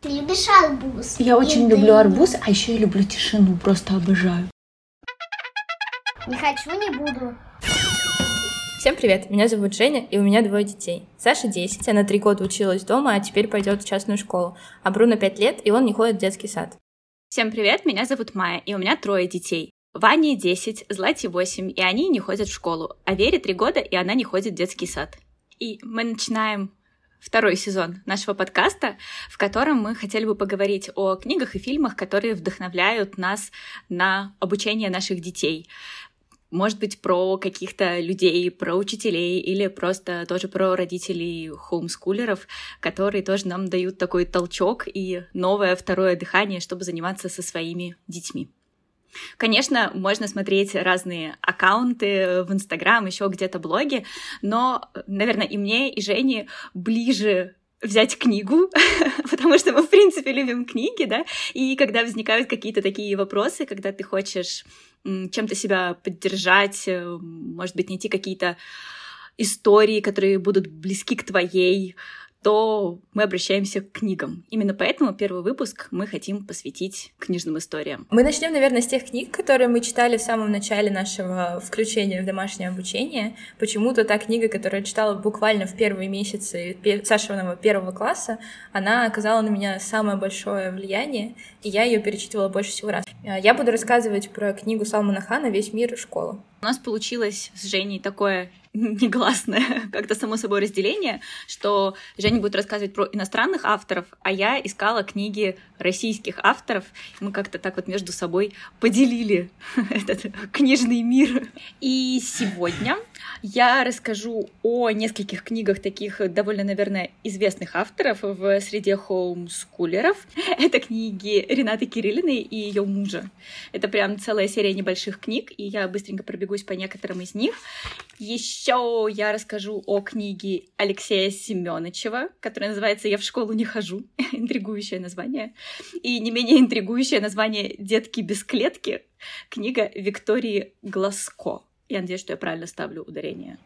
Ты любишь арбуз? Я очень люблю арбуз, а еще я люблю тишину, просто обожаю. Не хочу, не буду. Всем привет, меня зовут Женя, и у меня двое детей. Саша 10, она три года училась дома, а теперь пойдет в частную школу. А Бруно 5 лет, и он не ходит в детский сад. Всем привет, меня зовут Майя, и у меня трое детей. Ване 10, Злате 8, и они не ходят в школу. А Вере 3 года, и она не ходит в детский сад. И мы начинаем второй сезон нашего подкаста, в котором мы хотели бы поговорить о книгах и фильмах, которые вдохновляют нас на обучение наших детей. Может быть, про каких-то людей, про учителей или просто тоже про родителей хоумскулеров, которые тоже нам дают такой толчок и новое второе дыхание, чтобы заниматься со своими детьми. Конечно, можно смотреть разные аккаунты в Инстаграм, еще где-то блоги, но, наверное, и мне, и Жене ближе взять книгу, потому что мы, в принципе, любим книги, да, и когда возникают какие-то такие вопросы, когда ты хочешь чем-то себя поддержать, э, может быть, найти какие-то истории, которые будут близки к твоей, то мы обращаемся к книгам. Именно поэтому первый выпуск мы хотим посвятить книжным историям. Мы начнем, наверное, с тех книг, которые мы читали в самом начале нашего включения в домашнее обучение. Почему-то та книга, которую я читала буквально в первые месяцы Сашиного первого класса, она оказала на меня самое большое влияние, и я ее перечитывала больше всего раз. Я буду рассказывать про книгу Салмана Хана «Весь мир. Школа». У нас получилось с Женей такое негласное, как-то само собой разделение, что Женя будет рассказывать про иностранных авторов, а я искала книги российских авторов. Мы как-то так вот между собой поделили этот книжный мир. И сегодня я расскажу о нескольких книгах таких довольно, наверное, известных авторов в среде хоумскулеров. Это книги Ренаты Кириллиной и ее мужа. Это прям целая серия небольших книг, и я быстренько пробегусь по некоторым из них. Еще я расскажу о книге Алексея Семеновичева, которая называется «Я в школу не хожу». Интригующее название. И не менее интригующее название «Детки без клетки». Книга Виктории Глазко. Я надеюсь, что я правильно ставлю ударение.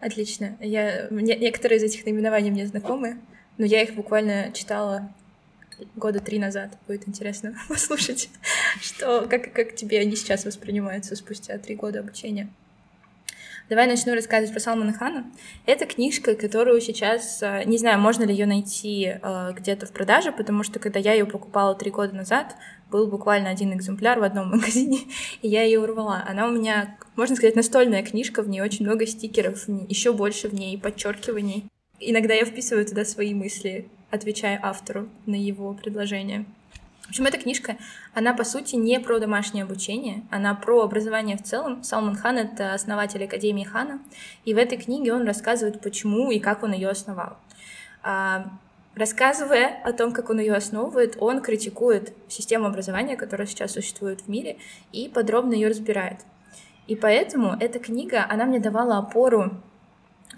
Отлично. Я... Некоторые из этих наименований мне знакомы, но я их буквально читала года три назад. Будет интересно послушать, что, как, как тебе они сейчас воспринимаются спустя три года обучения. Давай начну рассказывать про Салмана Хана. Это книжка, которую сейчас, э, не знаю, можно ли ее найти э, где-то в продаже, потому что когда я ее покупала три года назад, был буквально один экземпляр в одном магазине, и я ее урвала. Она у меня, можно сказать, настольная книжка, в ней очень много стикеров, еще больше в ней подчеркиваний. Иногда я вписываю туда свои мысли, отвечая автору на его предложение. В общем, эта книжка, она, по сути, не про домашнее обучение, она про образование в целом. Салман Хан — это основатель Академии Хана, и в этой книге он рассказывает, почему и как он ее основал. Рассказывая о том, как он ее основывает, он критикует систему образования, которая сейчас существует в мире, и подробно ее разбирает. И поэтому эта книга, она мне давала опору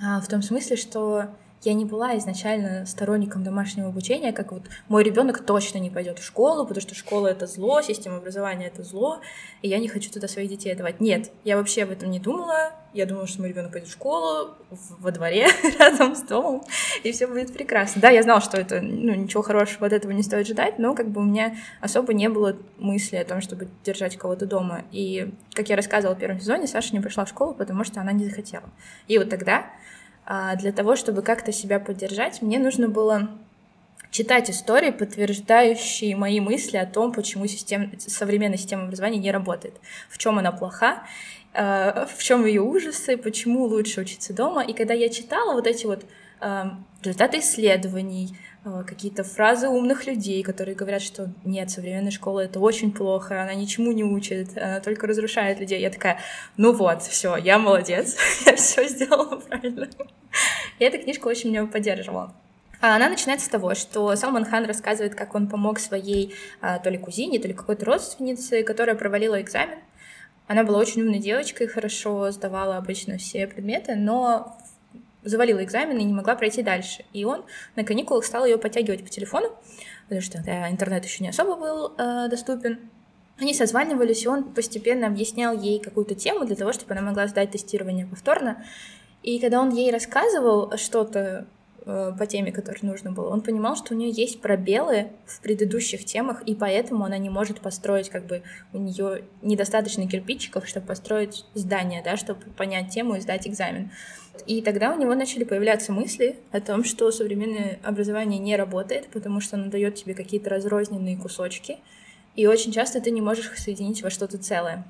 а, в том смысле, что я не была изначально сторонником домашнего обучения, как вот мой ребенок точно не пойдет в школу, потому что школа это зло, система образования это зло, и я не хочу туда своих детей отдавать. Нет, я вообще об этом не думала. Я думала, что мой ребенок пойдет в школу во дворе рядом с домом, и все будет прекрасно. Да, я знала, что это ну, ничего хорошего от этого не стоит ждать, но как бы у меня особо не было мысли о том, чтобы держать кого-то дома. И, как я рассказывала в первом сезоне, Саша не пришла в школу, потому что она не захотела. И вот тогда для того, чтобы как-то себя поддержать, мне нужно было читать истории, подтверждающие мои мысли о том, почему система, современная система образования не работает, в чем она плоха, э, в чем ее ужасы, почему лучше учиться дома. И когда я читала вот эти вот э, результаты исследований, какие-то фразы умных людей, которые говорят, что нет, современная школа это очень плохо, она ничему не учит, она только разрушает людей. Я такая, ну вот, все, я молодец, я все сделала правильно. И эта книжка очень меня поддерживала. А Она начинается с того, что Салман Хан рассказывает, как он помог своей а, то ли кузине, то ли какой-то родственнице, которая провалила экзамен. Она была очень умной девочкой, хорошо сдавала обычно все предметы, но завалила экзамен и не могла пройти дальше. И он на каникулах стал ее подтягивать по телефону, потому что тогда интернет еще не особо был э, доступен. Они созванивались, и он постепенно объяснял ей какую-то тему для того, чтобы она могла сдать тестирование повторно. И когда он ей рассказывал что-то по теме, которой нужно было. Он понимал, что у нее есть пробелы в предыдущих темах, и поэтому она не может построить, как бы у нее недостаточно кирпичиков, чтобы построить здание, да, чтобы понять тему и сдать экзамен. И тогда у него начали появляться мысли о том, что современное образование не работает, потому что оно дает тебе какие-то разрозненные кусочки, и очень часто ты не можешь их соединить во что-то целое.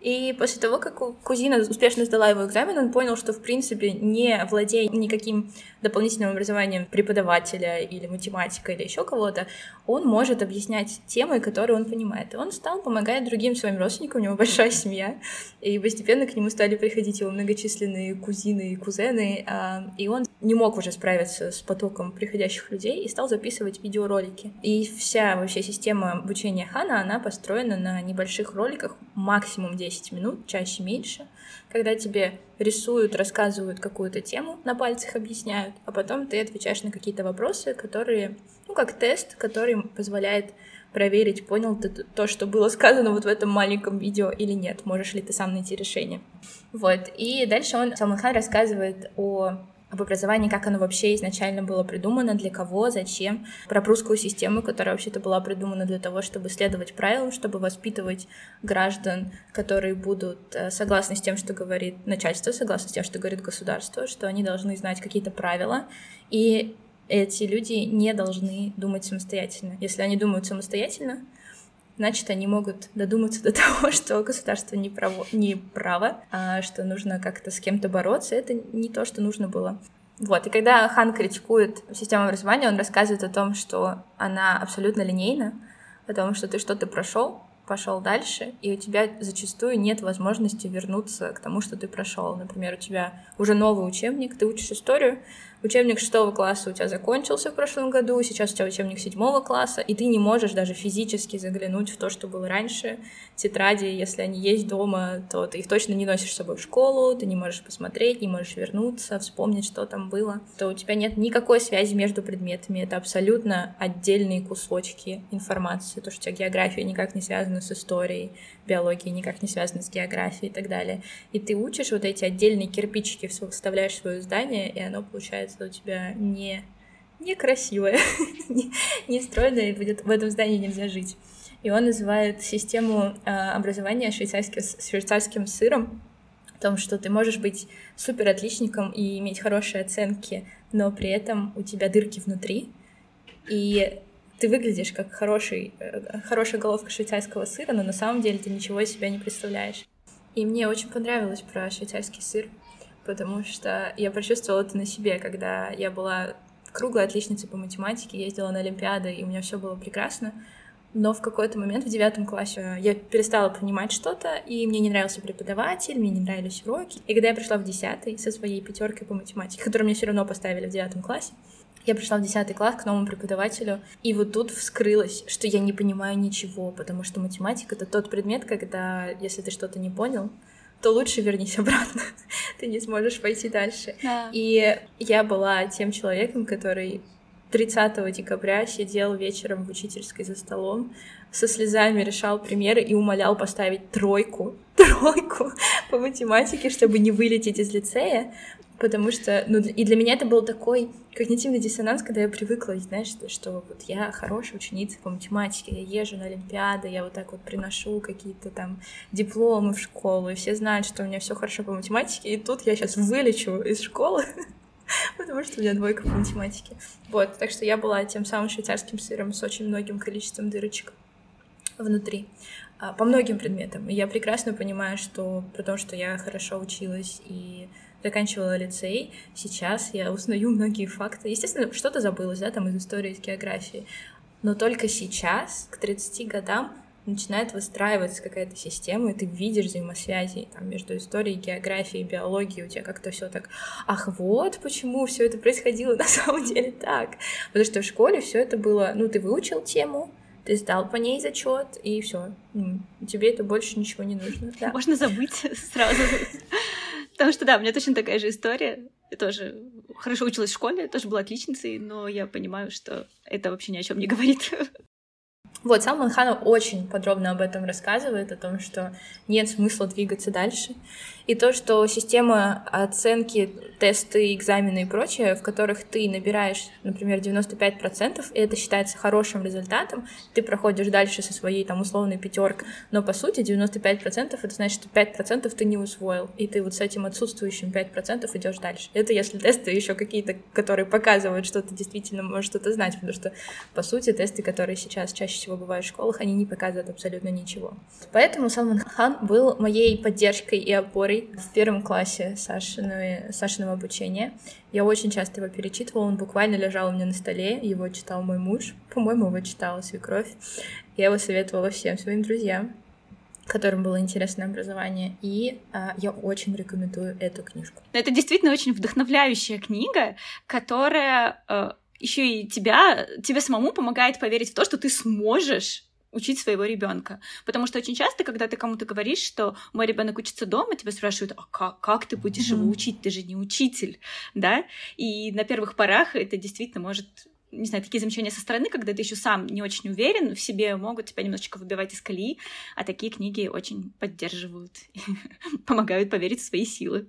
И после того, как кузина успешно сдала его экзамен, он понял, что, в принципе, не владея никаким дополнительным образованием преподавателя или математика или еще кого-то, он может объяснять темы, которые он понимает. И он стал помогать другим своим родственникам, у него большая семья, и постепенно к нему стали приходить его многочисленные кузины и кузены, а, и он не мог уже справиться с потоком приходящих людей и стал записывать видеоролики. И вся вообще система обучения Хана, она построена на небольших роликах, максимум 10 минут, чаще меньше, когда тебе рисуют, рассказывают какую-то тему, на пальцах объясняют, а потом ты отвечаешь на какие-то вопросы, которые, ну, как тест, который позволяет проверить, понял ты то, что было сказано вот в этом маленьком видео или нет, можешь ли ты сам найти решение. Вот, и дальше он, Салман рассказывает о об образовании, как оно вообще изначально было придумано, для кого, зачем, про прусскую систему, которая вообще-то была придумана для того, чтобы следовать правилам, чтобы воспитывать граждан, которые будут э, согласны с тем, что говорит начальство, согласны с тем, что говорит государство, что они должны знать какие-то правила, и эти люди не должны думать самостоятельно. Если они думают самостоятельно, значит, они могут додуматься до того, что государство не, право, не право, а что нужно как-то с кем-то бороться. Это не то, что нужно было. Вот, и когда Хан критикует систему образования, он рассказывает о том, что она абсолютно линейна, о том, что ты что-то прошел, пошел дальше, и у тебя зачастую нет возможности вернуться к тому, что ты прошел. Например, у тебя уже новый учебник, ты учишь историю, учебник шестого класса у тебя закончился в прошлом году, сейчас у тебя учебник седьмого класса, и ты не можешь даже физически заглянуть в то, что было раньше. Тетради, если они есть дома, то ты их точно не носишь с собой в школу, ты не можешь посмотреть, не можешь вернуться, вспомнить, что там было. То у тебя нет никакой связи между предметами, это абсолютно отдельные кусочки информации. То, что у тебя география никак не связана с историей, биология никак не связана с географией и так далее. И ты учишь вот эти отдельные кирпичики, вставляешь в свое здание, и оно получается у тебя не некрасивое, не, не стройное, и будет в этом здании нельзя жить. И он называет систему э, образования швейцарским, швейцарским сыром, о том, что ты можешь быть супер отличником и иметь хорошие оценки, но при этом у тебя дырки внутри, и ты выглядишь как хороший, э, хорошая головка швейцарского сыра, но на самом деле ты ничего из себя не представляешь. И мне очень понравилось про швейцарский сыр потому что я прочувствовала это на себе, когда я была круглой отличницей по математике, ездила на Олимпиады, и у меня все было прекрасно. Но в какой-то момент в девятом классе я перестала понимать что-то, и мне не нравился преподаватель, мне не нравились уроки. И когда я пришла в десятый со своей пятеркой по математике, которую мне все равно поставили в девятом классе, я пришла в десятый класс к новому преподавателю, и вот тут вскрылось, что я не понимаю ничего, потому что математика — это тот предмет, когда, если ты что-то не понял, то лучше вернись обратно. Ты не сможешь пойти дальше. Да. И я была тем человеком, который 30 декабря сидел вечером в учительской за столом, со слезами решал примеры и умолял поставить тройку, тройку по математике, чтобы не вылететь из лицея, потому что, ну, и для меня это был такой когнитивный диссонанс, когда я привыкла, знаешь, что, вот я хорошая ученица по математике, я езжу на Олимпиады, я вот так вот приношу какие-то там дипломы в школу, и все знают, что у меня все хорошо по математике, и тут я сейчас вылечу из школы, потому что у меня двойка по математике. Вот, так что я была тем самым швейцарским сыром с очень многим количеством дырочек внутри а, по многим предметам. И я прекрасно понимаю, что про то, что я хорошо училась и заканчивала лицей, сейчас я узнаю многие факты. Естественно, что-то забылось, да, там из истории, из географии. Но только сейчас, к 30 годам, начинает выстраиваться какая-то система, и ты видишь взаимосвязи там, между историей, географией, биологией, у тебя как-то все так, ах, вот почему все это происходило на самом деле так. Потому что в школе все это было, ну, ты выучил тему, ты сдал по ней зачет, и все. Тебе это больше ничего не нужно. Да. Можно забыть сразу. Потому что, да, у меня точно такая же история. Я тоже хорошо училась в школе, тоже была отличницей, но я понимаю, что это вообще ни о чем не говорит. Вот, Салман Хан очень подробно об этом рассказывает, о том, что нет смысла двигаться дальше. И то, что система оценки, тесты, экзамены и прочее, в которых ты набираешь, например, 95%, и это считается хорошим результатом, ты проходишь дальше со своей там условной пятеркой, но по сути 95% это значит, что 5% ты не усвоил, и ты вот с этим отсутствующим 5% идешь дальше. Это если тесты еще какие-то, которые показывают, что ты действительно можешь что-то знать, потому что, по сути, тесты, которые сейчас чаще всего бывают в школах, они не показывают абсолютно ничего. Поэтому Салман Хан был моей поддержкой и опорой в первом классе Сашиного, Сашиного обучения. Я очень часто его перечитывала, он буквально лежал у меня на столе, его читал мой муж, по-моему, его читала свекровь. Я его советовала всем своим друзьям, которым было интересное образование, и а, я очень рекомендую эту книжку. Это действительно очень вдохновляющая книга, которая э, еще и тебя, тебе самому помогает поверить в то, что ты сможешь учить своего ребенка. Потому что очень часто, когда ты кому-то говоришь, что мой ребенок учится дома, тебя спрашивают, а как, как ты будешь его учить? Ты же не учитель, да? И на первых порах это действительно может не знаю, такие замечания со стороны, когда ты еще сам не очень уверен в себе, могут тебя немножечко выбивать из колеи, а такие книги очень поддерживают, помогают поверить в свои силы.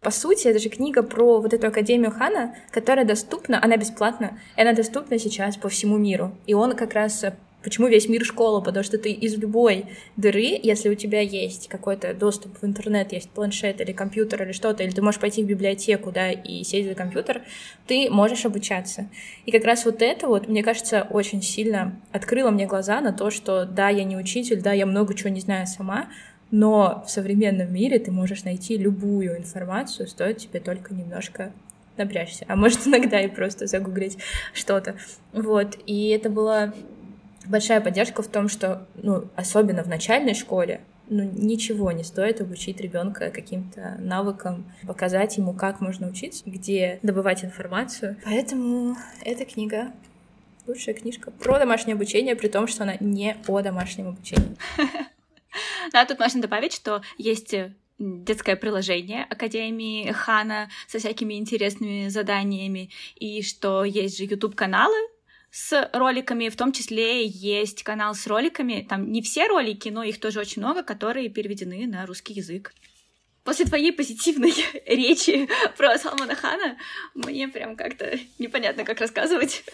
По сути, это же книга про вот эту Академию Хана, которая доступна, она бесплатна, и она доступна сейчас по всему миру. И он как раз Почему весь мир школа? Потому что ты из любой дыры, если у тебя есть какой-то доступ в интернет, есть планшет или компьютер или что-то, или ты можешь пойти в библиотеку, да, и сесть за компьютер, ты можешь обучаться. И как раз вот это вот, мне кажется, очень сильно открыло мне глаза на то, что да, я не учитель, да, я много чего не знаю сама, но в современном мире ты можешь найти любую информацию, стоит тебе только немножко напрячься, а может иногда и просто загуглить что-то. Вот, и это было большая поддержка в том, что, ну, особенно в начальной школе, ну, ничего не стоит обучить ребенка каким-то навыкам, показать ему, как можно учиться, где добывать информацию. Поэтому эта книга лучшая книжка про домашнее обучение, при том, что она не о домашнем обучении. Да, тут можно добавить, что есть детское приложение Академии Хана со всякими интересными заданиями, и что есть же YouTube-каналы, с роликами, в том числе есть канал с роликами, там не все ролики, но их тоже очень много, которые переведены на русский язык. После твоей позитивной речи про Салмана Хана мне прям как-то непонятно, как рассказывать.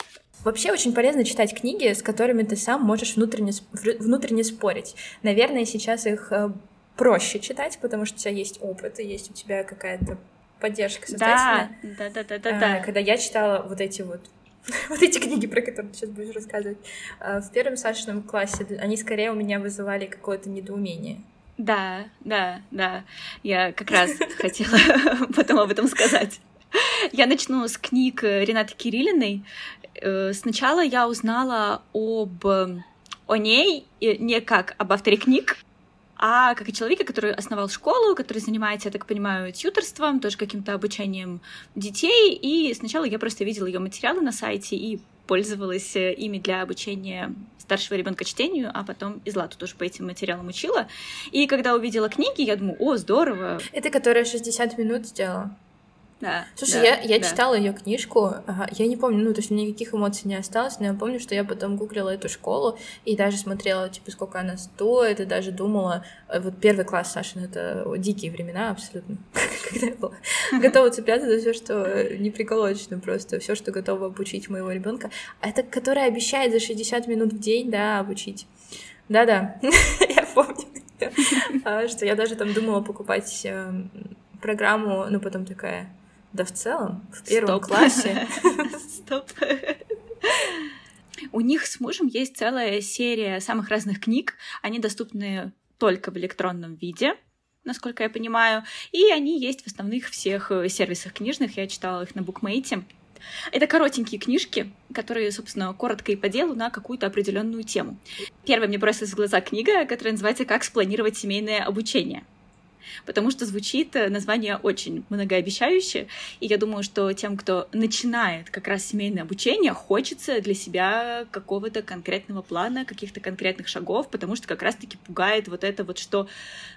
Вообще очень полезно читать книги, с которыми ты сам можешь внутренне, внутренне спорить. Наверное, сейчас их э, проще читать, потому что у тебя есть опыт, и есть у тебя какая-то поддержка, соответственно. Да, да, да, да, да. да. Когда я читала вот эти вот вот эти книги, про которые ты сейчас будешь рассказывать, а, в первом Сашином классе, они скорее у меня вызывали какое-то недоумение. Да, да, да. Я как раз хотела потом об этом сказать. Я начну с книг Ренаты Кириллиной. Э, сначала я узнала об о ней не как об авторе книг, а как и человека, который основал школу, который занимается, я так понимаю, тьюторством, тоже каким-то обучением детей. И сначала я просто видела ее материалы на сайте и пользовалась э, ими для обучения старшего ребенка чтению, а потом и Злату тоже по этим материалам учила. И когда увидела книги, я думаю, о, здорово. Это которая 60 минут сделала? Да. Слушай, да, я, я да. читала ее книжку, ага, я не помню, ну, то есть никаких эмоций не осталось, но я помню, что я потом гуглила эту школу и даже смотрела, типа, сколько она стоит, и даже думала, э, вот первый класс Сашин, это дикие времена абсолютно, когда я была готова цепляться за все, что не приколочено просто, все, что готово обучить моего ребенка. А это которая обещает за 60 минут в день, да, обучить. Да-да, я помню, а, что я даже там думала покупать эм, программу, но потом такая, да в целом, в первом Стоп. классе. Стоп. У них с мужем есть целая серия самых разных книг. Они доступны только в электронном виде, насколько я понимаю. И они есть в основных всех сервисах книжных. Я читала их на букмейте. Это коротенькие книжки, которые, собственно, коротко и по делу на какую-то определенную тему. Первая мне бросилась в глаза книга, которая называется «Как спланировать семейное обучение». Потому что звучит э, название очень многообещающе, и я думаю, что тем, кто начинает как раз семейное обучение, хочется для себя какого-то конкретного плана, каких-то конкретных шагов, потому что как раз-таки пугает вот это вот, что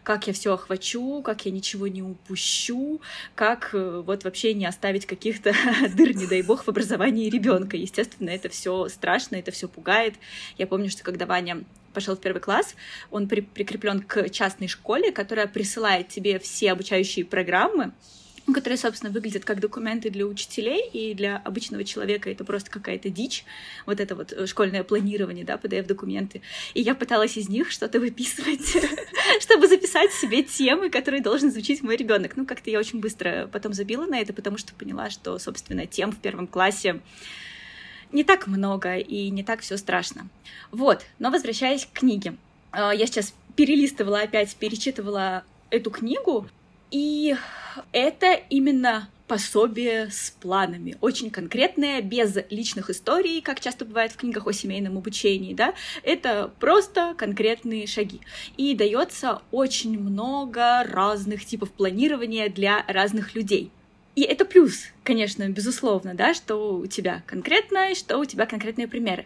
как я все охвачу, как я ничего не упущу, как э, вот вообще не оставить каких-то дыр, не дай бог, в образовании ребенка. Естественно, это все страшно, это все пугает. Я помню, что когда Ваня пошел в первый класс, он при прикреплен к частной школе, которая присылает тебе все обучающие программы, которые, собственно, выглядят как документы для учителей, и для обычного человека это просто какая-то дичь, вот это вот э, школьное планирование, да, PDF-документы. И я пыталась из них что-то выписывать, чтобы записать себе темы, которые должен изучить мой ребенок. Ну, как-то я очень быстро потом забила на это, потому что поняла, что, собственно, тем в первом классе не так много и не так все страшно. Вот, но возвращаясь к книге. А, я сейчас перелистывала опять, перечитывала эту книгу, и это именно пособие с планами, очень конкретное, без личных историй, как часто бывает в книгах о семейном обучении, да, это просто конкретные шаги. И дается очень много разных типов планирования для разных людей. И это плюс, конечно, безусловно, да, что у тебя конкретно, что у тебя конкретные примеры.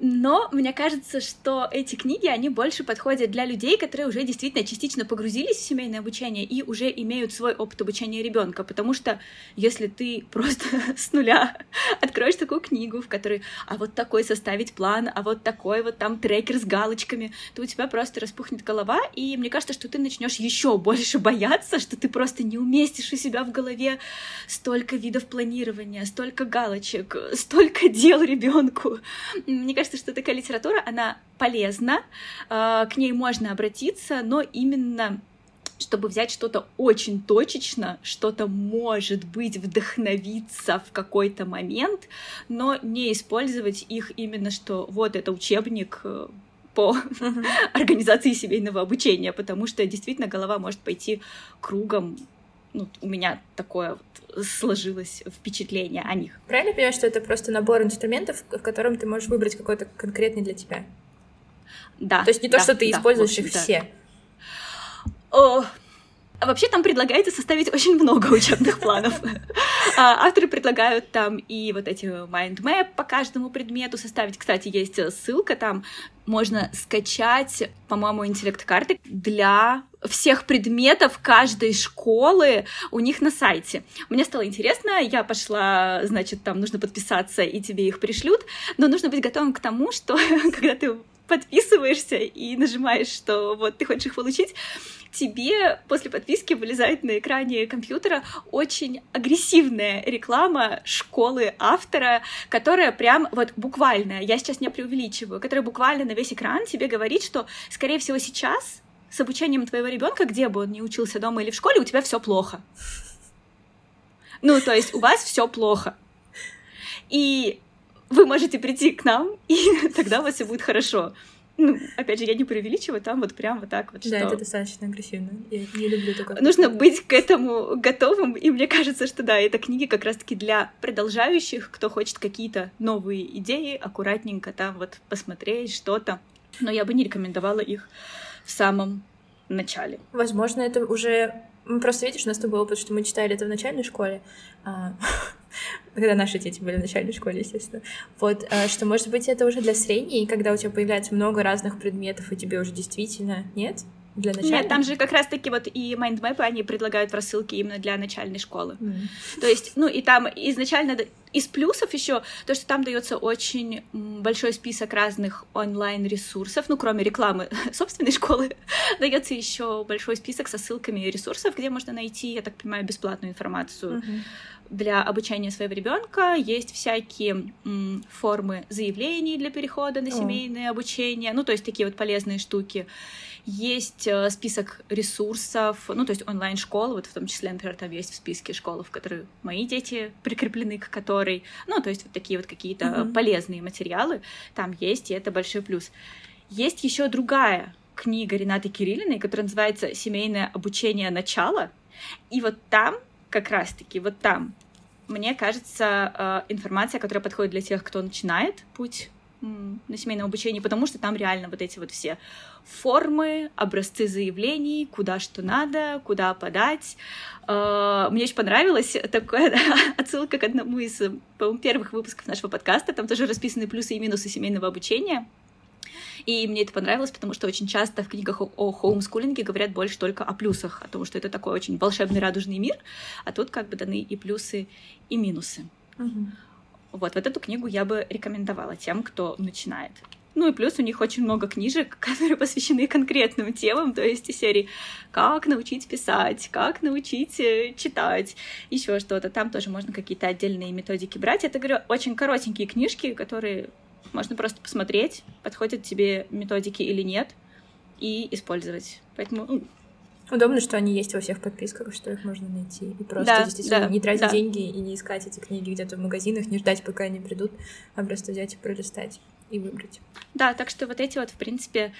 Но мне кажется, что эти книги, они больше подходят для людей, которые уже действительно частично погрузились в семейное обучение и уже имеют свой опыт обучения ребенка. Потому что если ты просто с нуля откроешь такую книгу, в которой а вот такой составить план, а вот такой вот там трекер с галочками, то у тебя просто распухнет голова, и мне кажется, что ты начнешь еще больше бояться, что ты просто не уместишь у себя в голове столько видов планирования, столько галочек, столько дел ребенку. Мне кажется, кажется, что такая литература, она полезна, а, к ней можно обратиться, но именно чтобы взять что-то очень точечно, что-то, может быть, вдохновиться в какой-то момент, но не использовать их именно, что вот это учебник э, по организации семейного обучения, потому что действительно голова может пойти кругом. Ну, у меня такое сложилось впечатление о них. Правильно понимаю, что это просто набор инструментов, в котором ты можешь выбрать какой-то конкретный для тебя? Да. То есть не да, то, что ты да, используешь их все. О, а вообще там предлагается составить очень много учебных планов. А, авторы предлагают там и вот эти mind map по каждому предмету составить. Кстати, есть ссылка там, можно скачать, по-моему, интеллект-карты для всех предметов каждой школы у них на сайте. Мне стало интересно, я пошла, значит, там нужно подписаться, и тебе их пришлют, но нужно быть готовым к тому, что когда ты подписываешься и нажимаешь, что вот ты хочешь их получить, тебе после подписки вылезает на экране компьютера очень агрессивная реклама школы автора, которая прям вот буквально, я сейчас не преувеличиваю, которая буквально на весь экран тебе говорит, что, скорее всего, сейчас с обучением твоего ребенка, где бы он ни учился дома или в школе, у тебя все плохо. Ну, то есть у вас все плохо. И вы можете прийти к нам, и тогда у вас все будет хорошо. Ну, опять же, я не преувеличиваю, там вот прям вот так вот. Да, что... это достаточно агрессивно. Я не люблю такое. Нужно быть к этому готовым, и мне кажется, что да, это книги как раз-таки для продолжающих, кто хочет какие-то новые идеи, аккуратненько там вот посмотреть что-то. Но я бы не рекомендовала их в самом начале. Возможно, это уже... Просто видишь, у нас с опыт, что мы читали это в начальной школе, а, когда наши дети были в начальной школе, естественно. Вот, а, что, может быть, это уже для средней, когда у тебя появляется много разных предметов, и тебе уже действительно нет? Для начальной? Нет, там же как раз-таки вот и майндмэпы они предлагают в рассылке именно для начальной школы. Mm. То есть, ну и там изначально из плюсов еще то, что там дается очень большой список разных онлайн-ресурсов, ну кроме рекламы собственной школы, дается еще большой список со ссылками ресурсов, где можно найти, я так понимаю, бесплатную информацию. Мгм. Для обучения своего ребенка есть всякие м, формы заявлений для перехода на О. семейное обучение, ну то есть такие вот полезные штуки. Есть э, список ресурсов, ну, то есть онлайн-школ, вот в том числе, например, там есть в списке школ, в которые мои дети прикреплены к которой, ну, то есть вот такие вот какие-то Мгм. полезные материалы там есть, и это большой плюс. Есть еще другая книга Ренаты Кириллиной, которая называется «Семейное обучение. Начало», и вот там как раз-таки, вот там, мне кажется, э, информация, которая подходит для тех, кто начинает путь на семейном обучении, потому что там реально вот эти вот все формы, образцы заявлений, куда что надо, куда подать. А, мне очень понравилась такая отсылка к одному из, по первых выпусков нашего подкаста. Там тоже расписаны плюсы и минусы семейного обучения. И мне это понравилось, потому что очень часто в книгах о хоумскулинге говорят больше только о плюсах, о том, что это такой очень волшебный радужный мир, а тут как бы даны и плюсы, и минусы. Угу. Вот, вот эту книгу я бы рекомендовала тем, кто начинает. Ну и плюс у них очень много книжек, которые посвящены конкретным темам, то есть из серии «Как научить писать», «Как научить э, читать», еще что-то. Там тоже можно какие-то отдельные методики брать. Это, говорю, очень коротенькие книжки, которые можно просто посмотреть, подходят тебе методики или нет, и использовать. Поэтому ну, Удобно, что они есть во всех подписках, что их можно найти. И просто Да, действительно да, не тратить да. деньги и не искать эти книги где-то в магазинах, не ждать, пока они придут, а просто взять и пролистать и выбрать. Да, так что вот эти вот, в принципе,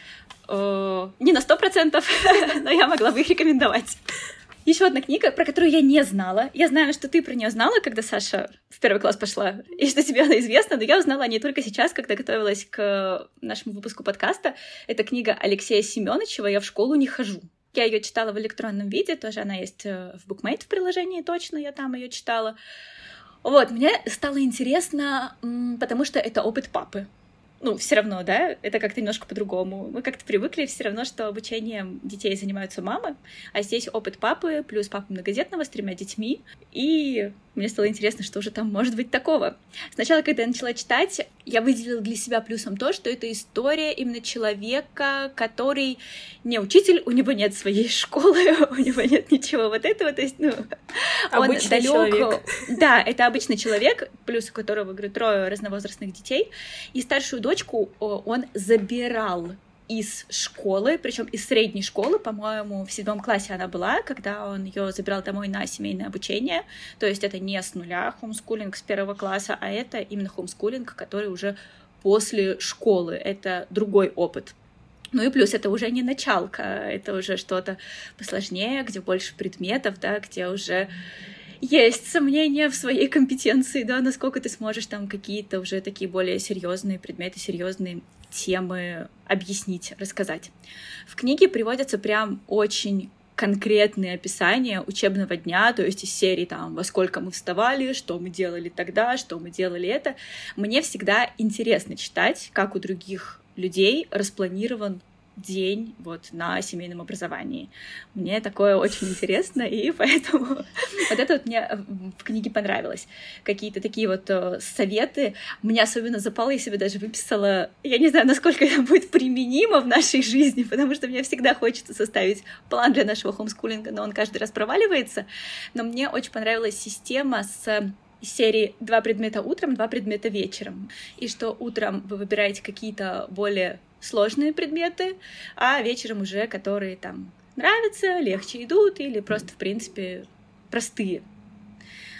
э, не на сто процентов, но я могла бы их рекомендовать. Еще одна книга, про которую я не знала. Я знаю, что ты про нее знала, когда Саша в первый класс пошла, и что тебе она известна, но я узнала о ней только сейчас, когда готовилась к нашему выпуску подкаста. Это книга Алексея Семеновичева «Я в школу не хожу». Я ее читала в электронном виде, тоже она есть э, в Bookmate в приложении, точно я там ее читала. Вот, мне стало интересно, потому что это опыт папы. Ну, все равно, да, это как-то немножко по-другому. Мы как-то привыкли все равно, что обучением детей занимаются мамы, а здесь опыт папы, плюс папа многодетного с тремя детьми, и мне стало интересно, что же там может быть такого. Сначала, когда я начала читать, я выделила для себя плюсом то, что это история именно человека, который не учитель, у него нет своей школы, у него нет ничего вот этого, то есть, ну, он Обычный далёк- человек. Да, это обычный человек, плюс у которого, говорю, трое разновозрастных детей, и старшую дочку он забирал из школы, причем из средней школы, по-моему, в седьмом классе она была, когда он ее забирал домой на семейное обучение. То есть это не с нуля хомскулинг с первого класса, а это именно хомскулинг, который уже после школы. Это другой опыт. Ну и плюс это уже не началка, это уже что-то посложнее, где больше предметов, да, где уже есть сомнения в своей компетенции, да, насколько ты сможешь там какие-то уже такие более серьезные предметы, серьезные темы объяснить, рассказать. В книге приводятся прям очень конкретные описания учебного дня, то есть из серии там, во сколько мы вставали, что мы делали тогда, что мы делали это. Мне всегда интересно читать, как у других людей распланирован день вот на семейном образовании. Мне такое очень интересно, и поэтому вот это вот мне в книге понравилось. Какие-то такие вот э, советы. Мне особенно запало, я себе даже выписала, я не знаю, насколько это будет применимо в нашей жизни, потому что мне всегда хочется составить план для нашего хомскулинга, но он каждый раз проваливается. Но мне очень понравилась система с серии два предмета утром, два предмета вечером. И что утром вы выбираете какие-то более сложные предметы, а вечером уже которые там нравятся, легче идут или просто, в принципе, простые.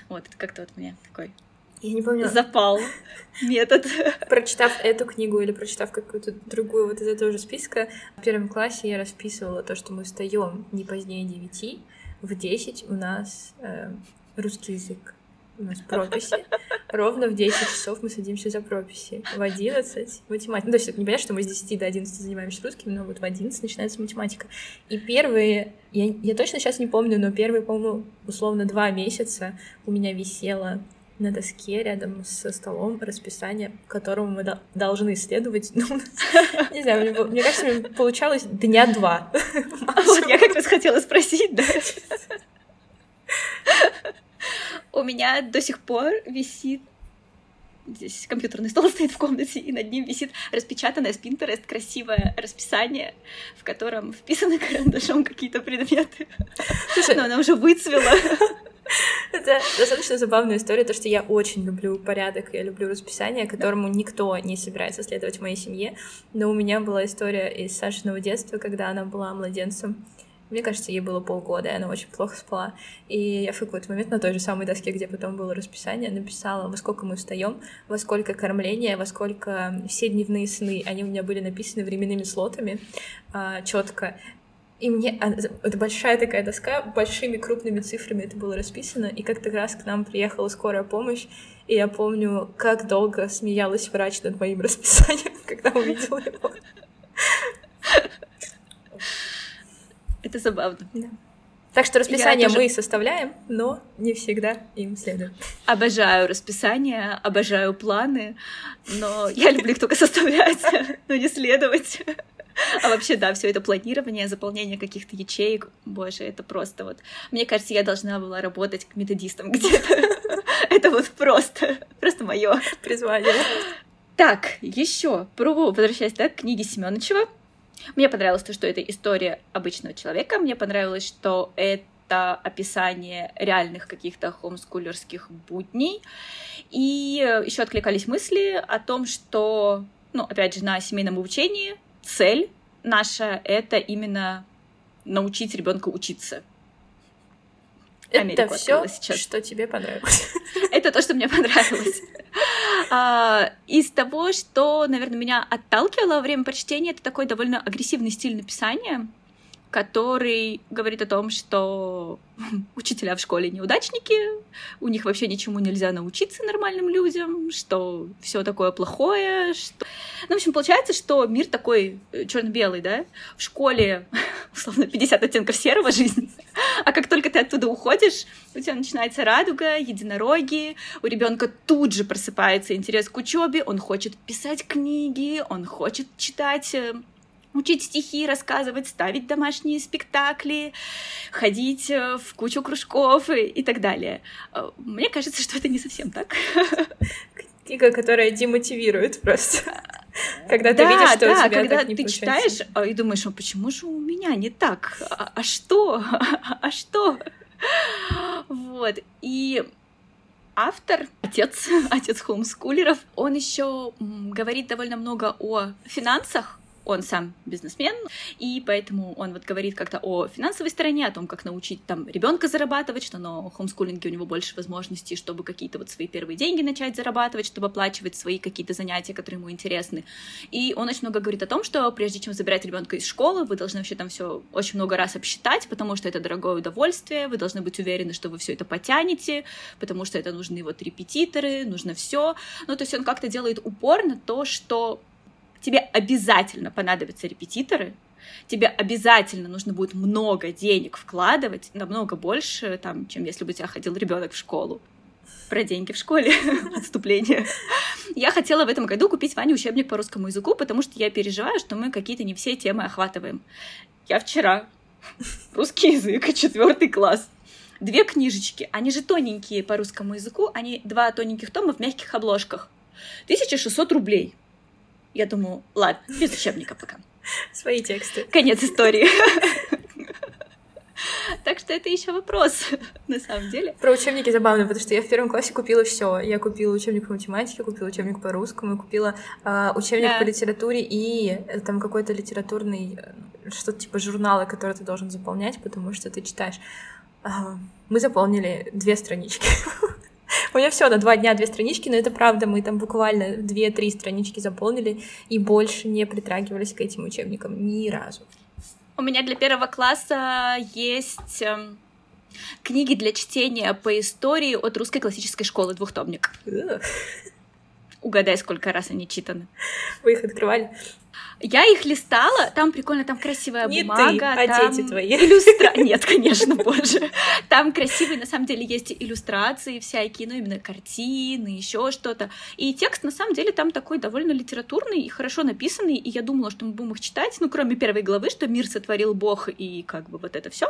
Вот, это как-то вот у меня такой Я не помню, запал метод. прочитав эту книгу или прочитав какую-то другую вот из этого же списка, в первом классе я расписывала то, что мы встаем не позднее 9, в 10 у нас э, русский язык. У нас прописи. Ровно в 10 часов мы садимся за прописи. В 11 математика. Ну, то есть это не понятно, что мы с 10 до 11 занимаемся русским, но вот в 11 начинается математика. И первые, я, я точно сейчас не помню, но первые, по-моему, условно два месяца у меня висело на доске рядом со столом расписание, которому мы до- должны следовать. Ну, не знаю, мне, мне кажется, получалось дня два. Вот я как раз хотела спросить, да. У меня до сих пор висит Здесь компьютерный стол стоит в комнате, и над ним висит распечатанное с Pinterest красивое расписание, в котором вписаны карандашом какие-то предметы. Слушай, Но она уже выцвела. Это достаточно забавная история, то, что я очень люблю порядок, я люблю расписание, которому никто не собирается следовать в моей семье. Но у меня была история из Сашиного детства, когда она была младенцем. Мне кажется, ей было полгода, и она очень плохо спала. И я в какой-то момент на той же самой доске, где потом было расписание, написала, во сколько мы встаем, во сколько кормления, во сколько все дневные сны. Они у меня были написаны временными слотами четко. И мне... а, Это большая такая доска, большими крупными цифрами это было расписано, и как-то раз к нам приехала скорая помощь, и я помню, как долго смеялась врач над моим расписанием, когда увидела его. Это забавно. Так что расписание тоже- мы составляем, но не всегда им следуем. Обожаю расписание, обожаю планы, но я люблю их только составлять, но не следовать. А вообще, да, все это планирование, заполнение каких-то ячеек, боже, это просто вот... Мне кажется, я должна была работать к методистам где-то. Это вот просто, просто мое. Призвание. Так, еще про, возвращаясь да, к книге Семеновичева. Мне понравилось то, что это история обычного человека. Мне понравилось, что это описание реальных каких-то хомскулерских будней. И еще откликались мысли о том, что, ну, опять же, на семейном обучении цель наша — это именно научить ребенка учиться. Это Америку все, открыла сейчас. что тебе понравилось. Это то, что мне понравилось. А, Из того, что, наверное, меня отталкивало во время прочтения, это такой довольно агрессивный стиль написания, который говорит о том, что учителя в школе неудачники, у них вообще ничему нельзя научиться нормальным людям, что все такое плохое, что... Ну, в общем, получается, что мир такой черно-белый, да? В школе, условно, 50 оттенков серого жизни, а как только ты оттуда уходишь, у тебя начинается радуга, единороги, у ребенка тут же просыпается интерес к учебе, он хочет писать книги, он хочет читать э, учить стихи, рассказывать, ставить домашние спектакли, ходить э, в кучу кружков и, и так далее. Э, Мне кажется, что это не совсем так. Книга, которая демотивирует просто. Когда ты Да, видишь, что у да, тебя когда так не ты получается. читаешь а, и думаешь, а почему же у меня не так? А, а что? А что? Вот. И автор, отец, отец хоумскулеров, он еще говорит довольно много о финансах, он сам бизнесмен, и поэтому он вот говорит как-то о финансовой стороне, о том, как научить там ребенка зарабатывать, что на хомскулинге у него больше возможностей, чтобы какие-то вот свои первые деньги начать зарабатывать, чтобы оплачивать свои какие-то занятия, которые ему интересны. И он очень много говорит о том, что прежде чем забирать ребенка из школы, вы должны вообще там все очень много раз обсчитать, потому что это дорогое удовольствие, вы должны быть уверены, что вы все это потянете, потому что это нужны вот репетиторы, нужно все. Ну, то есть он как-то делает упор на то, что тебе обязательно понадобятся репетиторы, тебе обязательно нужно будет много денег вкладывать, намного больше, там, чем если бы у тебя ходил ребенок в школу. Про деньги в школе, отступление. Я хотела в этом году купить Ване учебник по русскому языку, потому что я переживаю, что мы какие-то не все темы охватываем. Я вчера русский язык, четвертый класс. Две книжечки, они же тоненькие по русскому языку, они два тоненьких тома в мягких обложках. 1600 рублей. Я думаю, ладно, без учебника пока. Свои тексты. Конец истории. Так что это еще вопрос, на самом деле. Про учебники забавно, потому что я в первом классе купила все. Я купила учебник по математике, купила учебник по русскому, купила а, учебник Да. по литературе и э, там какой-то литературный э, что-то типа журнала, который ты должен заполнять, потому что ты читаешь. Мы заполнили две странички. У меня все на два дня две странички, но это правда, мы там буквально две-три странички заполнили и больше не притрагивались к этим учебникам ни разу. У меня для первого класса есть эм, книги для чтения по истории от русской классической школы, двухтомник. Угадай, сколько раз они читаны. Вы их открывали? Я их листала, там прикольно, там красивая Не ты, бумага. а там дети твои. иллюстра- Нет, конечно, боже. Там красивые, на самом деле, есть иллюстрации всякие, ну, именно картины, еще что-то. И текст, на самом деле, там такой довольно литературный и хорошо написанный, и я думала, что мы будем их читать, ну, кроме первой главы, что мир сотворил Бог, и как бы вот это все.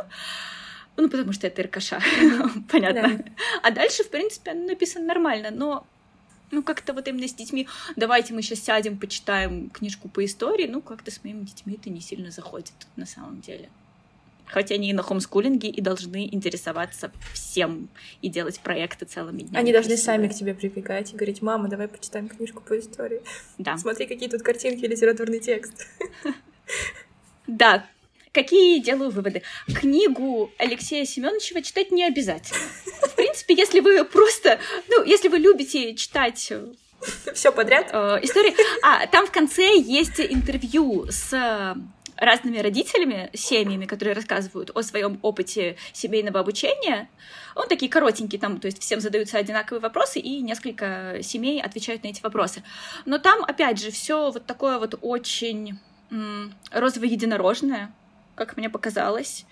Ну, потому что это РКШ, понятно. А дальше, в принципе, оно написано нормально, но ну, как-то вот именно с детьми, давайте мы сейчас сядем, почитаем книжку по истории, ну, как-то с моими детьми это не сильно заходит, на самом деле. Хотя они и на хомскулинге и должны интересоваться всем и делать проекты целыми днями. Они должны красивые. сами к тебе прибегать и говорить, мама, давай почитаем книжку по истории. Да. Смотри, какие тут картинки и литературный текст. Да. Какие делаю выводы? Книгу Алексея Семеновичева читать не обязательно. В принципе, если вы просто, ну, если вы любите читать э, Все подряд. э, истории. А, там в конце есть интервью с э, разными родителями, семьями, которые рассказывают о своем опыте семейного обучения. Он такие коротенькие, там, то есть всем задаются одинаковые вопросы, и несколько семей отвечают на эти вопросы. Но там, опять же, все вот такое вот очень розово-единорожное, как мне показалось.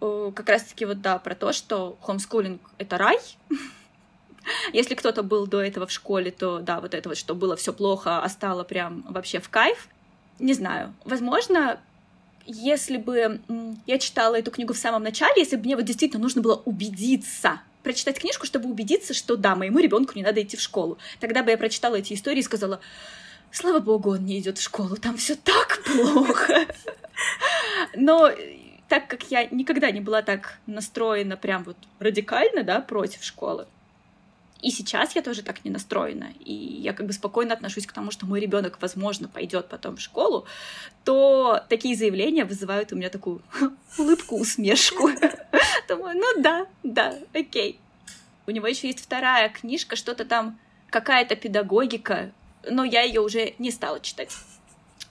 Как раз-таки вот, да, про то, что хомскулинг — это рай, если кто-то был до этого в школе, то да, вот это вот, что было все плохо, а стало прям вообще в кайф. Не знаю. Возможно, если бы я читала эту книгу в самом начале, если бы мне вот действительно нужно было убедиться, прочитать книжку, чтобы убедиться, что да, моему ребенку не надо идти в школу. Тогда бы я прочитала эти истории и сказала, слава богу, он не идет в школу, там все так плохо. Но так как я никогда не была так настроена прям вот радикально, да, против школы, и сейчас я тоже так не настроена, и я как бы спокойно отношусь к тому, что мой ребенок, возможно, пойдет потом в школу, то такие заявления вызывают у меня такую улыбку, усмешку. Думаю, ну да, да, окей. У него еще есть вторая книжка, что-то там, какая-то педагогика, но я ее уже не стала читать.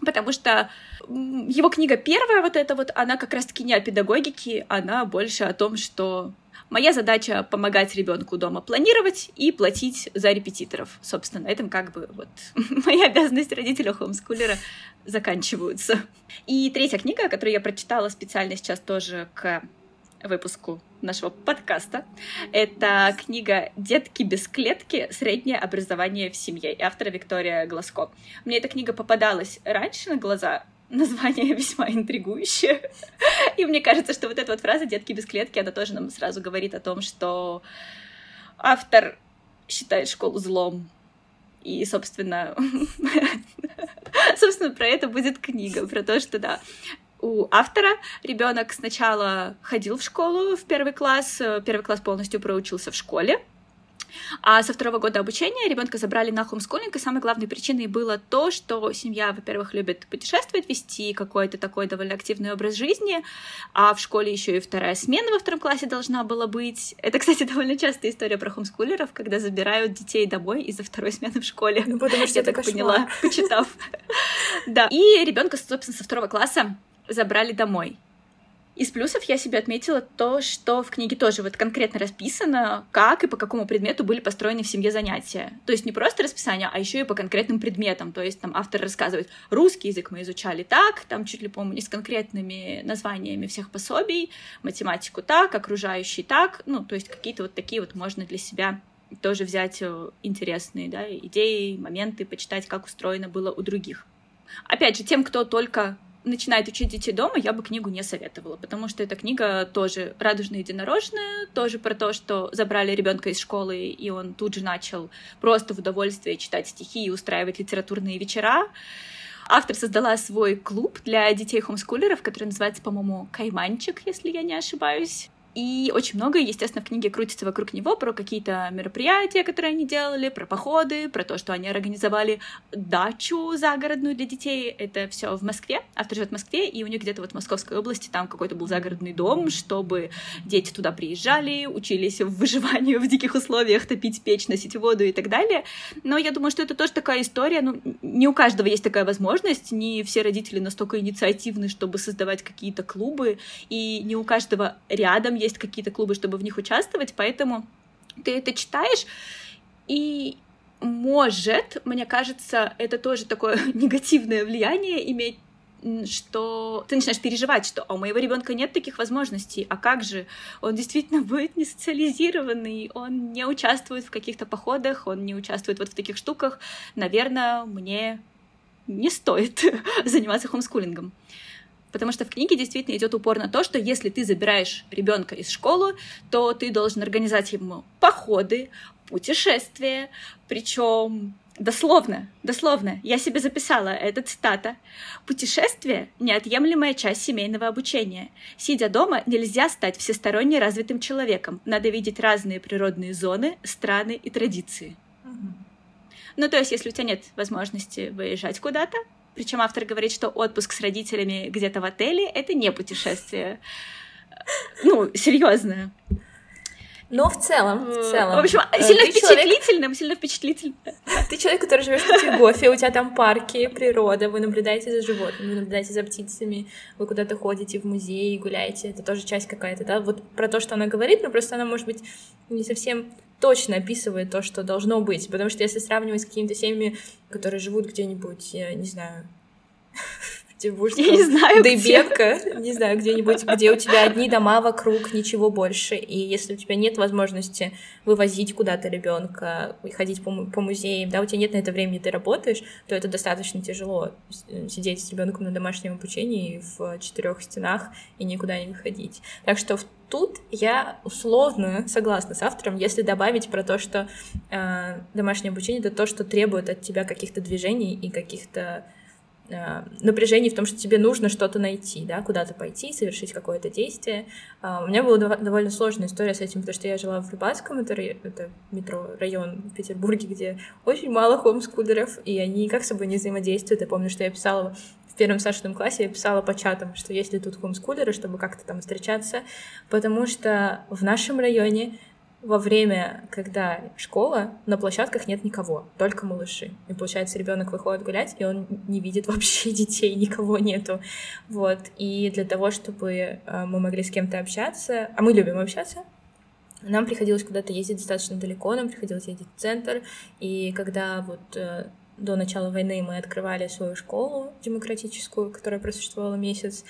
Потому что его книга первая вот эта вот, она как раз-таки не о педагогике, она больше о том, что Моя задача помогать ребенку дома планировать и платить за репетиторов. Собственно, на этом как бы вот мои обязанности родителя хомскулера заканчиваются. И третья книга, которую я прочитала специально сейчас тоже к выпуску нашего подкаста. Это книга «Детки без клетки. Среднее образование в семье» и автора Виктория Глазко. Мне эта книга попадалась раньше на глаза, название весьма интригующее. И мне кажется, что вот эта вот фраза «детки без клетки», она тоже нам сразу говорит о том, что автор считает школу злом. И, собственно, собственно, про это будет книга, про то, что, да, у автора ребенок сначала ходил в школу в первый класс, первый класс полностью проучился в школе, а со второго года обучения ребенка забрали на хомскулинг, и самой главной причиной было то, что семья, во-первых, любит путешествовать, вести какой-то такой довольно активный образ жизни, а в школе еще и вторая смена во втором классе должна была быть. Это, кстати, довольно частая история про хомскулеров, когда забирают детей домой из-за второй смены в школе. Ну, потому что я так кошмар. поняла, почитав. Да. И ребенка, собственно, со второго класса забрали домой. Из плюсов я себе отметила то, что в книге тоже вот конкретно расписано, как и по какому предмету были построены в семье занятия. То есть не просто расписание, а еще и по конкретным предметам. То есть там автор рассказывает, русский язык мы изучали так, там чуть ли, помню, с конкретными названиями всех пособий, математику так, окружающий так, ну, то есть какие-то вот такие вот можно для себя тоже взять э, интересные да, идеи, моменты, почитать, как устроено было у других. Опять же, тем, кто только начинает учить детей дома, я бы книгу не советовала, потому что эта книга тоже радужная единорожная, тоже про то, что забрали ребенка из школы, и он тут же начал просто в удовольствие читать стихи и устраивать литературные вечера. Автор создала свой клуб для детей хомскулеров, который называется, по-моему, «Кайманчик», если я не ошибаюсь. И очень много, естественно, в книге крутится вокруг него про какие-то мероприятия, которые они делали, про походы, про то, что они организовали дачу загородную для детей. Это все в Москве. Автор живет в Москве, и у них где-то вот в Московской области там какой-то был загородный дом, чтобы дети туда приезжали, учились в выживанию в диких условиях, топить печь, носить воду и так далее. Но я думаю, что это тоже такая история. Ну, не у каждого есть такая возможность, не все родители настолько инициативны, чтобы создавать какие-то клубы, и не у каждого рядом есть есть какие-то клубы, чтобы в них участвовать, поэтому ты это читаешь, и может, мне кажется, это тоже такое негативное влияние иметь что ты начинаешь переживать, что «А у моего ребенка нет таких возможностей, а как же? Он действительно будет не социализированный, он не участвует в каких-то походах, он не участвует вот в таких штуках. Наверное, мне не стоит заниматься хомскулингом. Потому что в книге действительно идет упор на то, что если ты забираешь ребенка из школы, то ты должен организовать ему походы, путешествия, причем Дословно, дословно, я себе записала, это цитата. «Путешествие — неотъемлемая часть семейного обучения. Сидя дома, нельзя стать всесторонне развитым человеком. Надо видеть разные природные зоны, страны и традиции». Ну, то есть, если у тебя нет возможности выезжать куда-то, причем автор говорит, что отпуск с родителями где-то в отеле — это не путешествие. Ну, серьезно. Но в целом, в целом. В общем, э, сильно ты человек- впечатлительным, сильно впечатлительным. Ты человек, который живет в Петергофе, у тебя там парки, природа, вы наблюдаете за животными, вы наблюдаете за птицами, вы куда-то ходите в музей, гуляете, это тоже часть какая-то, да? Вот про то, что она говорит, но просто она, может быть, не совсем точно описывает то, что должно быть, потому что если сравнивать с какими-то семьями, которые живут где-нибудь, я не знаю, в Петербургском Я не знаю, где. Дыбенко, не знаю, где-нибудь, где у тебя одни дома вокруг, ничего больше, и если у тебя нет возможности вывозить куда-то ребенка, ходить по, по музеям, да, у тебя нет на это времени, ты работаешь, то это достаточно тяжело э, сидеть с ребенком на домашнем обучении в четырех стенах и никуда не выходить. Так что в- тут я условно согласна с автором, если добавить про то, что э, домашнее обучение это то, что требует от тебя каких-то движений и каких-то э, напряжений в том, что тебе нужно что-то найти, да, куда-то пойти, совершить какое-то действие. А, У меня была дов- довольно сложная история с этим, потому что я жила в Рыбацком, это, это метро, район в Петербурге, где очень мало хомскулеров, и они никак с собой не взаимодействуют. Я помню, что я писала в первом Сашином классе, я писала по чатам, что есть ли тут хомскулеры, чтобы как-то там встречаться, потому что в нашем районе во время, когда школа, на площадках нет никого, только малыши. И получается, ребенок выходит гулять, и он не видит вообще детей, никого нету. Вот. И для того, чтобы э, мы могли с кем-то общаться, а мы любим общаться, нам приходилось куда-то ездить достаточно далеко, нам приходилось ездить в центр. И когда вот э, до начала войны мы открывали свою школу демократическую, которая просуществовала месяц,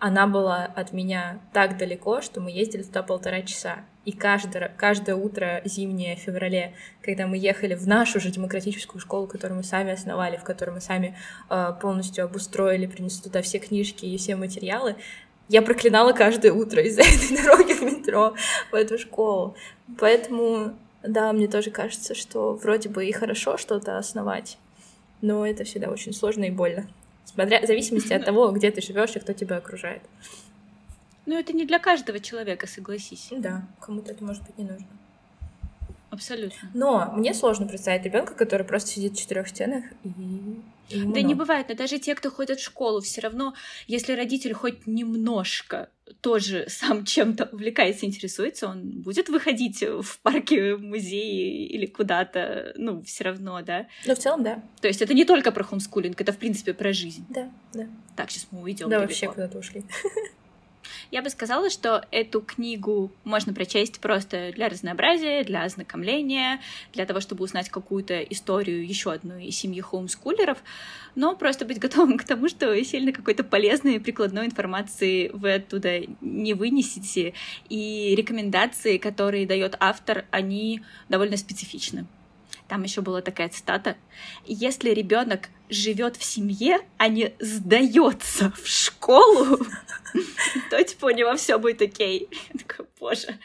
она была от меня так далеко, что мы ездили туда полтора часа. И каждое, каждое утро зимнее в феврале, когда мы ехали в нашу же демократическую школу, которую мы сами основали, в которой мы сами э, полностью обустроили, принесли туда все книжки и все материалы, я проклинала каждое утро из-за этой дороги в метро в эту школу. Поэтому, да, мне тоже кажется, что вроде бы и хорошо что-то основать, но это всегда очень сложно и больно. Смотря в зависимости от того, где ты живешь и кто тебя окружает. Ну, это не для каждого человека, согласись. Да, кому-то это может быть не нужно. Абсолютно. Но мне сложно представить ребенка, который просто сидит в четырех стенах и, Да не бывает, но даже те, кто ходят в школу, все равно, если родитель хоть немножко тоже сам чем-то увлекается, интересуется, он будет выходить в парке, в музее или куда-то, ну, все равно, да. Но в целом, да. То есть это не только про хомскулинг, это, в принципе, про жизнь. Да, да. Так, сейчас мы уйдем да, далеко. вообще куда-то ушли. Я бы сказала, что эту книгу можно прочесть просто для разнообразия, для ознакомления, для того, чтобы узнать какую-то историю еще одной из семьи хоумскулеров, но просто быть готовым к тому, что сильно какой-то полезной прикладной информации вы оттуда не вынесете, и рекомендации, которые дает автор, они довольно специфичны. Там еще была такая цитата. Если ребенок живет в семье, а не сдается в школу, то типа у него все будет окей. Боже.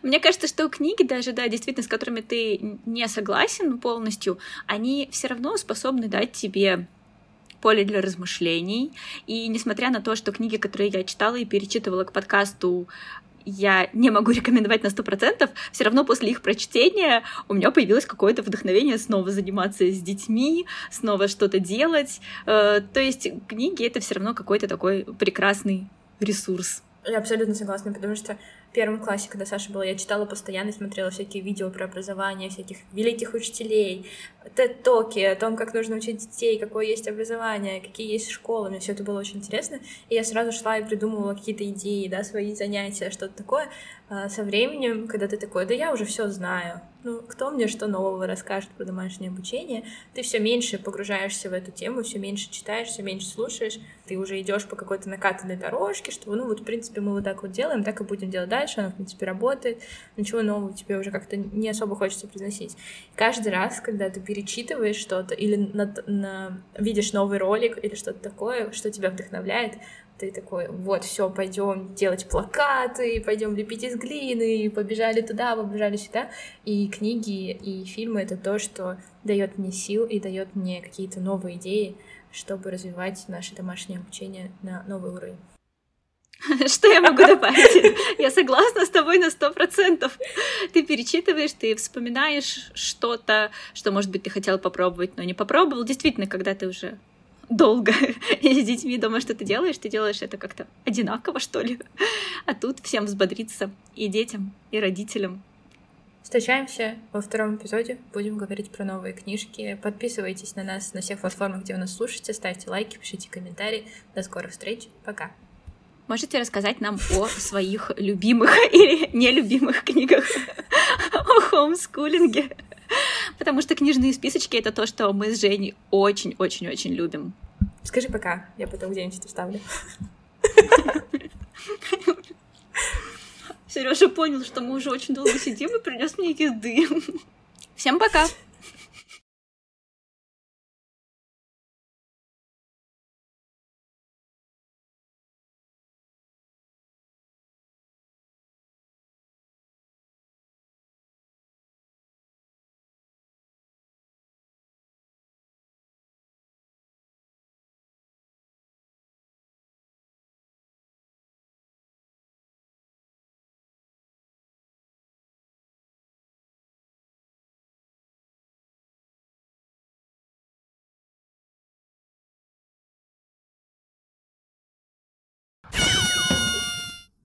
Мне кажется, что книги, даже, да, действительно, с которыми ты не согласен полностью, они все равно способны дать тебе поле для размышлений. И несмотря на то, что книги, которые я читала и перечитывала к подкасту, я не могу рекомендовать на сто процентов, все равно после их прочтения у меня появилось какое-то вдохновение снова заниматься с детьми, снова что-то делать. Э, То есть книги — это все равно какой-то такой прекрасный ресурс. Я абсолютно согласна, потому что в первом классе, когда Саша была, я читала постоянно, смотрела всякие видео про образование, всяких великих учителей, тет-токи о том, как нужно учить детей, какое есть образование, какие есть школы. Мне все это было очень интересно. И я сразу шла и придумывала какие-то идеи, да, свои занятия, что-то такое. А со временем, когда ты такой, да я уже все знаю, ну, кто мне что нового расскажет про домашнее обучение, ты все меньше погружаешься в эту тему, все меньше читаешь, все меньше слушаешь, ты уже идешь по какой-то накатанной дорожке, что, ну, вот, в принципе, мы вот так вот делаем, так и будем делать дальше, оно, в принципе, работает, ничего нового тебе уже как-то не особо хочется произносить. Каждый раз, когда ты перечитываешь что-то или на, на- видишь новый ролик или что-то такое, что тебя вдохновляет, ты такой, вот, все, пойдем делать плакаты, пойдем лепить из глины, и побежали туда, побежали сюда. И книги, и фильмы — это то, что дает мне сил и дает мне какие-то новые идеи, чтобы развивать наше домашнее обучение на новый уровень. Что я могу добавить? Я согласна с тобой на сто процентов. Ты перечитываешь, ты вспоминаешь что-то, что, может быть, ты хотел попробовать, но не попробовал. Действительно, когда ты уже долго. И с детьми дома что ты делаешь, ты делаешь это как-то одинаково, что ли. А тут всем взбодриться и детям, и родителям. Встречаемся во втором эпизоде. Будем говорить про новые книжки. Подписывайтесь на нас на всех платформах, где вы нас слушаете. Ставьте лайки, пишите комментарии. До скорых встреч. Пока. Можете рассказать нам о своих любимых или нелюбимых книгах о хоумскулинге? Потому что книжные списочки — это то, что мы с Женей очень-очень-очень любим. Скажи пока, я потом где-нибудь это вставлю. Сережа понял, что мы уже очень долго сидим и принес мне еды. Всем пока!